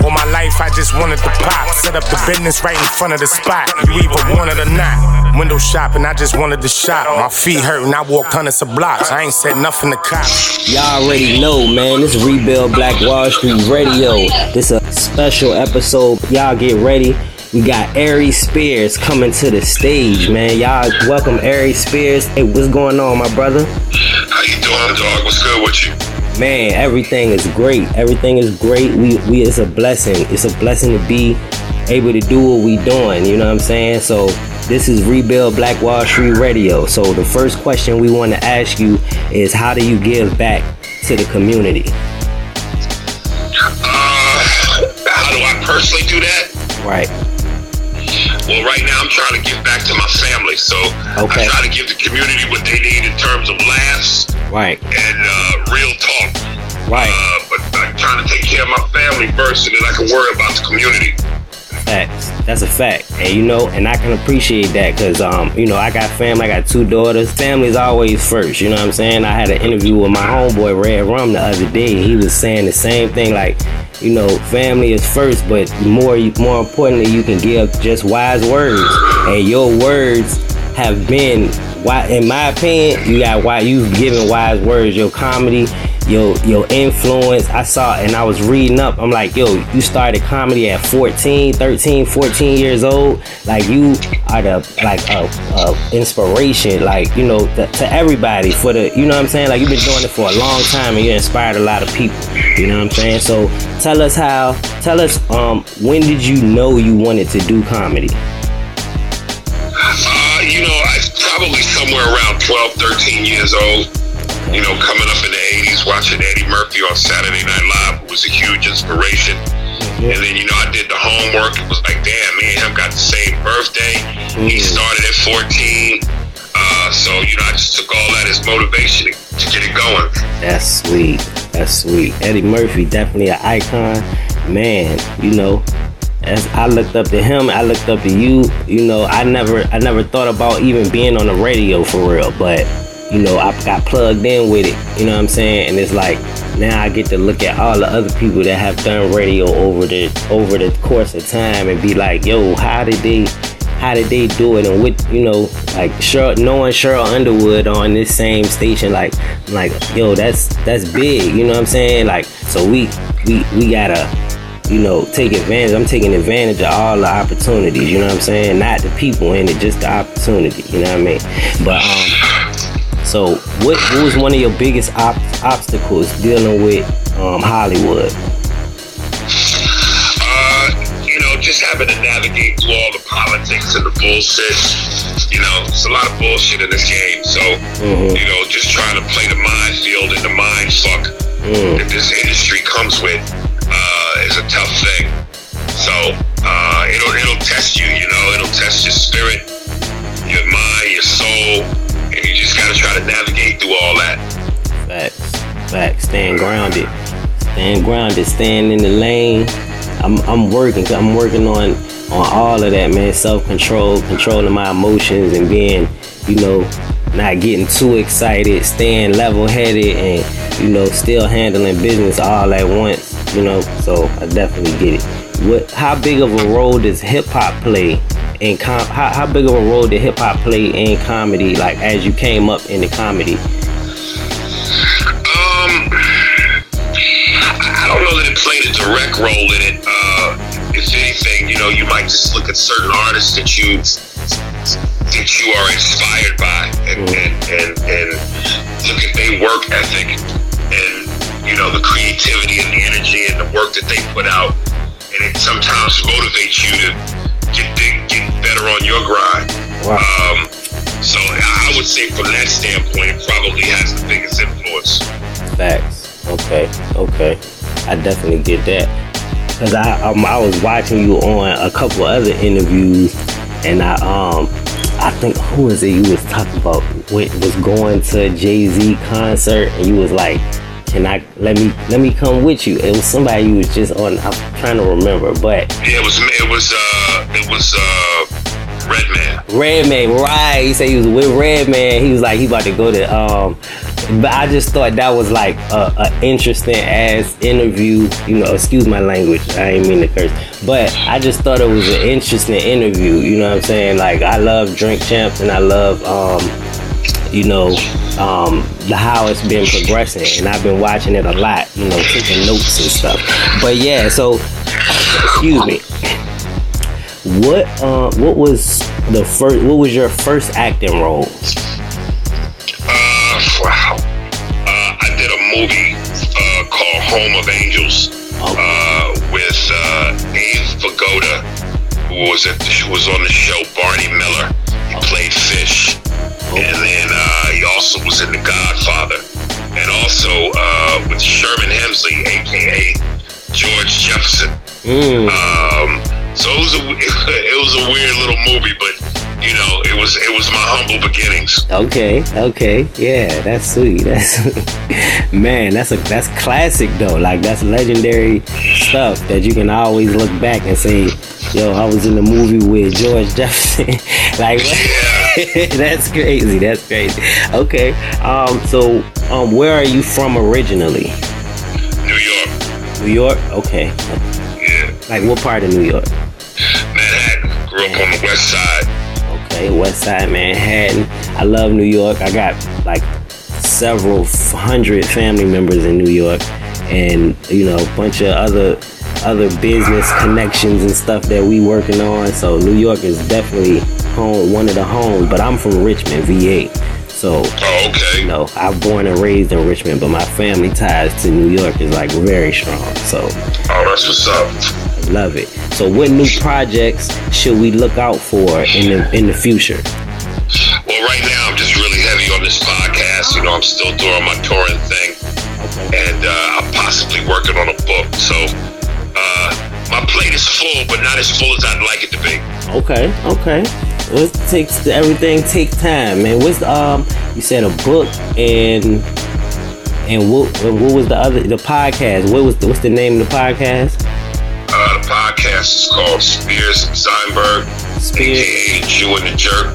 All my life, I just wanted to pop. Set up the business right in front of the spot. You either want it or not. Window shopping, I just wanted to shop. My feet hurting, I walked hundreds of blocks. I ain't said nothing to cops. Y'all already know, man. This Rebuild Black Wall Street Radio. This a special episode. Y'all get ready. We got Ari Spears coming to the stage, man. Y'all welcome Ari Spears. Hey, what's going on, my brother? How you doing, dog? What's good with you? Man, everything is great. Everything is great. We we it's a blessing. It's a blessing to be able to do what we doing. You know what I'm saying? So this is Rebuild Black Wall Street Radio. So the first question we want to ask you is how do you give back to the community? Uh, how do I personally do that? Right. Well, right now I'm trying to give back to my family, so Okay. I try to give the community what they need in terms of laughs Right. and uh, real talk. Right. Uh, but I'm trying to take care of my family first, and then I can worry about the community. Facts. That's a fact. And you know, and I can appreciate that because um, you know, I got family, I got two daughters. Family's always first, you know what I'm saying? I had an interview with my homeboy Red Rum the other day. He was saying the same thing, like, you know, family is first, but more more importantly, you can give just wise words. And your words have been why in my opinion, you got why you've given wise words, your comedy, your your influence. I saw and I was reading up. I'm like, yo, you started comedy at 14, 13, 14 years old. Like you are the like a, a inspiration, like, you know, to, to everybody for the you know what I'm saying? Like you've been doing it for a long time and you inspired a lot of people. You know what I'm saying? So tell us how tell us um when did you know you wanted to do comedy? Uh, you know, I probably somewhere around 12, 13 years old. You know, coming up in the 80s, watching Eddie Murphy on Saturday Night Live, who was a huge inspiration. And then, you know, I did the homework. It was like, damn, me and him got the same birthday. He started at 14. Uh, so, you know, I just took all that as motivation to, to get it going. That's sweet. That's sweet. Eddie Murphy, definitely an icon. Man, you know, as I looked up to him, I looked up to you. You know, I never, I never thought about even being on the radio for real, but you know, I got plugged in with it. You know what I'm saying? And it's like now I get to look at all the other people that have done radio over the over the course of time and be like, yo, how did they? How did they do it? And what you know, like Sheryl, knowing Sheryl Underwood on this same station, like, like, yo, that's that's big. You know what I'm saying? Like, so we we we gotta you know, take advantage. I'm taking advantage of all the opportunities, you know what I'm saying? Not the people in it, just the opportunity, you know what I mean? But um so what, what was one of your biggest op- obstacles dealing with um, Hollywood? Uh, you know, just having to navigate through all the politics and the bullshit. You know, it's a lot of bullshit in this game. So, Mhm. you know, just trying to play the minefield and the mind fuck Mm. that this industry comes with uh, is a tough thing. So, uh, it'll it'll test you. You know, it'll test your spirit, your mind, your soul, and you just gotta try to navigate through all that. Facts. Facts. Staying grounded. Staying grounded. Staying in the lane. I'm I'm working. I'm working on on all of that, man. Self control, controlling my emotions, and being, you know, not getting too excited. Staying level headed, and you know, still handling business all at once. You know, so I definitely get it. What? How big of a role does hip hop play? In com- how, how big of a role did hip hop play in comedy? Like as you came up in the comedy, Um, I don't know that it played a direct role in it. Uh, if anything, you know, you might just look at certain artists that you that you are inspired by, and and, and, and look at their work ethic, and you know the creativity and the energy and the work that they put out, and it sometimes motivates you to get big, get better on your grind. Um, so I would say from that standpoint, it probably has the biggest influence. Facts. Okay. Okay. I definitely get that. Cause I um, I was watching you on a couple other interviews, and I um I think who was it you was talking about went, was going to a Jay Z concert, and you was like, "Can I let me let me come with you?" It was somebody you was just on. I'm trying to remember, but Yeah, it was it was uh it was uh Redman. Redman, right? He said he was with Redman. He was like he about to go to um. But I just thought that was like a, a interesting ass interview. You know, excuse my language. I ain't mean to curse, but I just thought it was an interesting interview. You know what I'm saying? Like I love Drink Champs and I love um, you know, um, the how it's been progressing, and I've been watching it a lot. You know, taking notes and stuff. But yeah, so excuse me. What uh what was the first what was your first acting role? Uh, wow. Uh, I did a movie uh, called Home of Angels uh, with uh, Abe Vigoda, who was at the, who was on the show Barney Miller. He played Fish, and then uh, he also was in The Godfather, and also uh, with Sherman Hemsley, aka George Jefferson. Um, so it was a (laughs) it was a weird little movie, but you know it was it was my humble beginnings. Okay, okay, yeah, that's sweet. (laughs) That's man, that's a that's classic though. Like that's legendary stuff that you can always look back and say, "Yo, I was in the movie with George Jefferson." (laughs) like, (laughs) that's crazy. That's crazy. Okay, um, so um, where are you from originally? New York. New York. Okay. Yeah. Like what part of New York? Manhattan. Grew up on the west side. Okay, West Side Manhattan. I love New York. I got like several hundred family members in New York, and you know, a bunch of other other business connections and stuff that we working on. So New York is definitely home, one of the homes. But I'm from Richmond, VA. So, oh, okay. you know, I'm born and raised in Richmond, but my family ties to New York is like very strong. So, Oh, that's what's up. Love it. So, what new projects should we look out for in the in the future? Well, right now I'm just really heavy on this podcast. You know, I'm still doing my touring thing, and uh, I'm possibly working on a book. So uh, my plate is full, but not as full as I'd like it to be. Okay, okay. It takes everything take time, man. What's the, um? You said a book and and what and what was the other the podcast? What was the, what's the name of the podcast? Uh, the podcast is called Spears and Spears. aka Jew and the Jerk.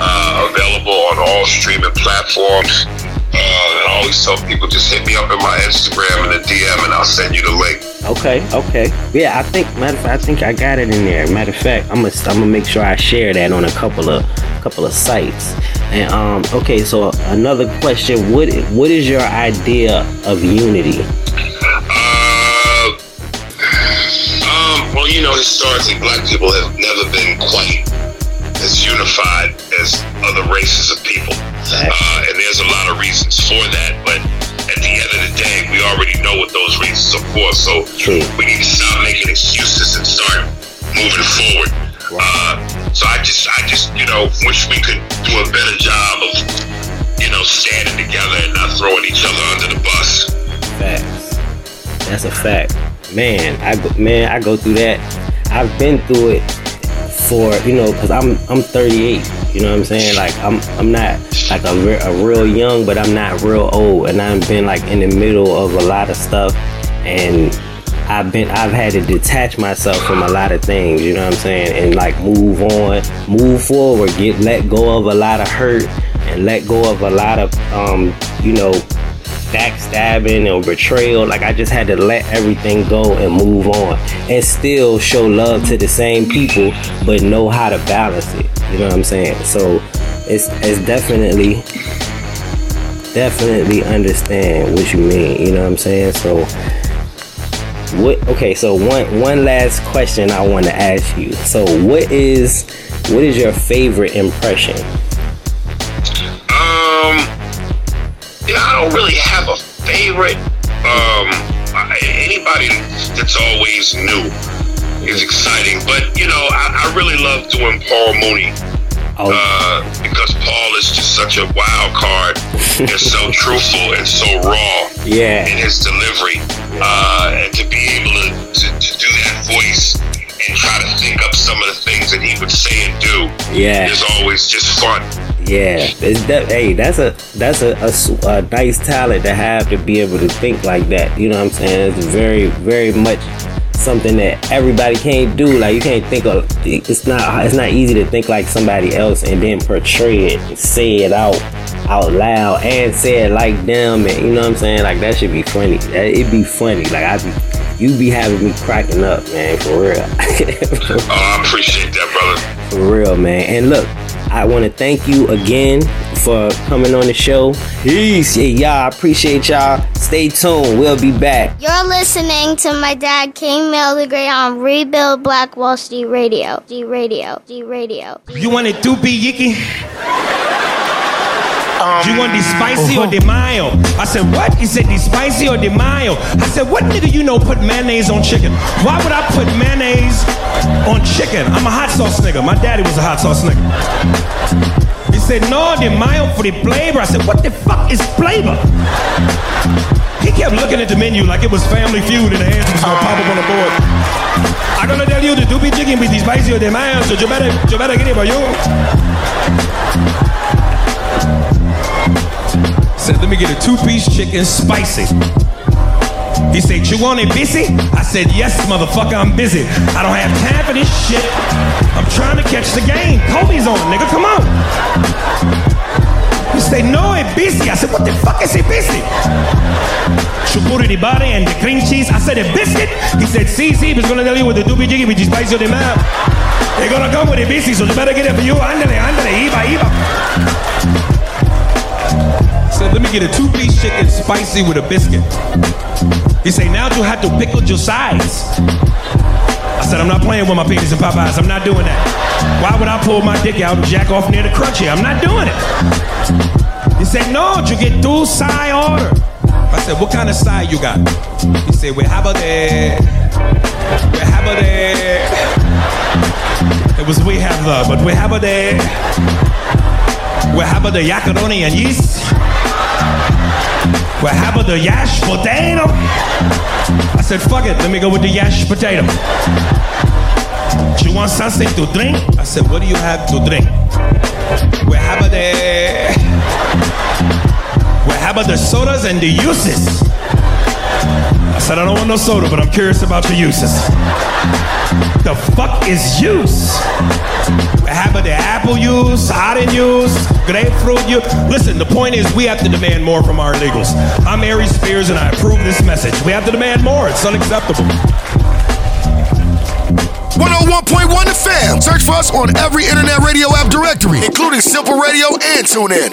Uh, available on all streaming platforms. Uh, and I always tell people just hit me up in my Instagram in the DM, and I'll send you the link. Okay, okay. Yeah, I think matter of fact, I think I got it in there. Matter of fact, I'm gonna I'm gonna make sure I share that on a couple of couple of sites. And um, okay, so another question: What what is your idea of unity? Uh, um, well, you know, historically, black people have never been quite as unified as other races of people. Uh, and there's a lot of reasons for that. But the end of the day, we already know what those reasons are for. So we need to stop making excuses and start moving forward. Uh, so I just, I just, you know, wish we could do a better job of, you know, standing together and not throwing each other under the bus. Facts. That's a fact. Man, I go, man, I go through that. I've been through it for you know, cause I'm I'm 38. You know what I'm saying? Like I'm I'm not like a, re- a real young, but I'm not real old, and I've been like in the middle of a lot of stuff, and I've been I've had to detach myself from a lot of things. You know what I'm saying? And like move on, move forward, get let go of a lot of hurt, and let go of a lot of um you know backstabbing or betrayal. Like I just had to let everything go and move on and still show love to the same people, but know how to balance it. You know what I'm saying? So it's it's definitely definitely understand what you mean. You know what I'm saying? So what okay, so one one last question I want to ask you. So what is what is your favorite impression? Yeah, I don't really have a favorite. Um, anybody that's always new is exciting, but you know, I, I really love doing Paul Mooney. Uh, because Paul is just such a wild card and so (laughs) truthful and so raw Yeah. in his delivery. Uh, and to be able to, to, to do that voice and try to think up some of the things that he would say and do Yeah. is always just fun. Yeah, it's that. Hey, that's a that's a, a a nice talent to have to be able to think like that. You know what I'm saying? It's very very much something that everybody can't do. Like you can't think of. It's not it's not easy to think like somebody else and then portray it, and say it out out loud, and say it like them. And you know what I'm saying? Like that should be funny. It'd be funny. Like I'd be. You be having me cracking up, man, for real. (laughs) Oh, I appreciate that, brother. For real, man. And look, I want to thank you again for coming on the show. Peace. Yeah, y'all. I appreciate y'all. Stay tuned. We'll be back. You're listening to my dad, King Mel the Great, on Rebuild Black Wall Street Radio. D Radio. D Radio. You want it doopy yicky? You want the spicy or the mild? I said, what? He said, the spicy or the mild? I said, what nigga you know put mayonnaise on chicken? Why would I put mayonnaise on chicken? I'm a hot sauce nigga. My daddy was a hot sauce nigga. He said, no, the mild for the flavor. I said, what the fuck is flavor? He kept looking at the menu like it was Family Feud and the answer was gonna pop up on the board. I'm gonna tell you the doopy chicken with the spicy or the mild, so you better, you better get it for you. Let me get a two-piece chicken spicy. He said, you want it busy? I said, yes, motherfucker, I'm busy. I don't have time for this shit. I'm trying to catch the game. Kobe's on, nigga, come on. He said, no, it busy. I said, what the fuck is it busy? Chupuri the body and the cream cheese. I said, a biscuit? He said, see, see, he's gonna tell you with the doobie jiggy, which is spicy the mouth. They're gonna come with it busy, so you better get it for you. Andale, andale, iba, iba. Get a two-piece chicken spicy with a biscuit. He say, now you have to pickle your sides. I said, I'm not playing with my penis and Popeyes. I'm not doing that. Why would I pull my dick out and jack off near the crunchy? I'm not doing it. He said, no, you get two side order. I said, what kind of side you got? He said, we have a there. We have a there. It was we have the, but we have a there. We have a the yakaroni and yeast. We about the yash potato. I said, fuck it, let me go with the yash potato. Do you want something to drink? I said, what do you have to drink? We have the we about the sodas and the uses. I said, I don't want no soda, but I'm curious about your uses. The fuck is use? Have the apple use, orange use, grapefruit use. Listen, the point is we have to demand more from our illegals. I'm Ari Spears and I approve this message. We have to demand more. It's unacceptable. 101.1 The Fam. Search for us on every internet radio app directory, including Simple Radio and TuneIn.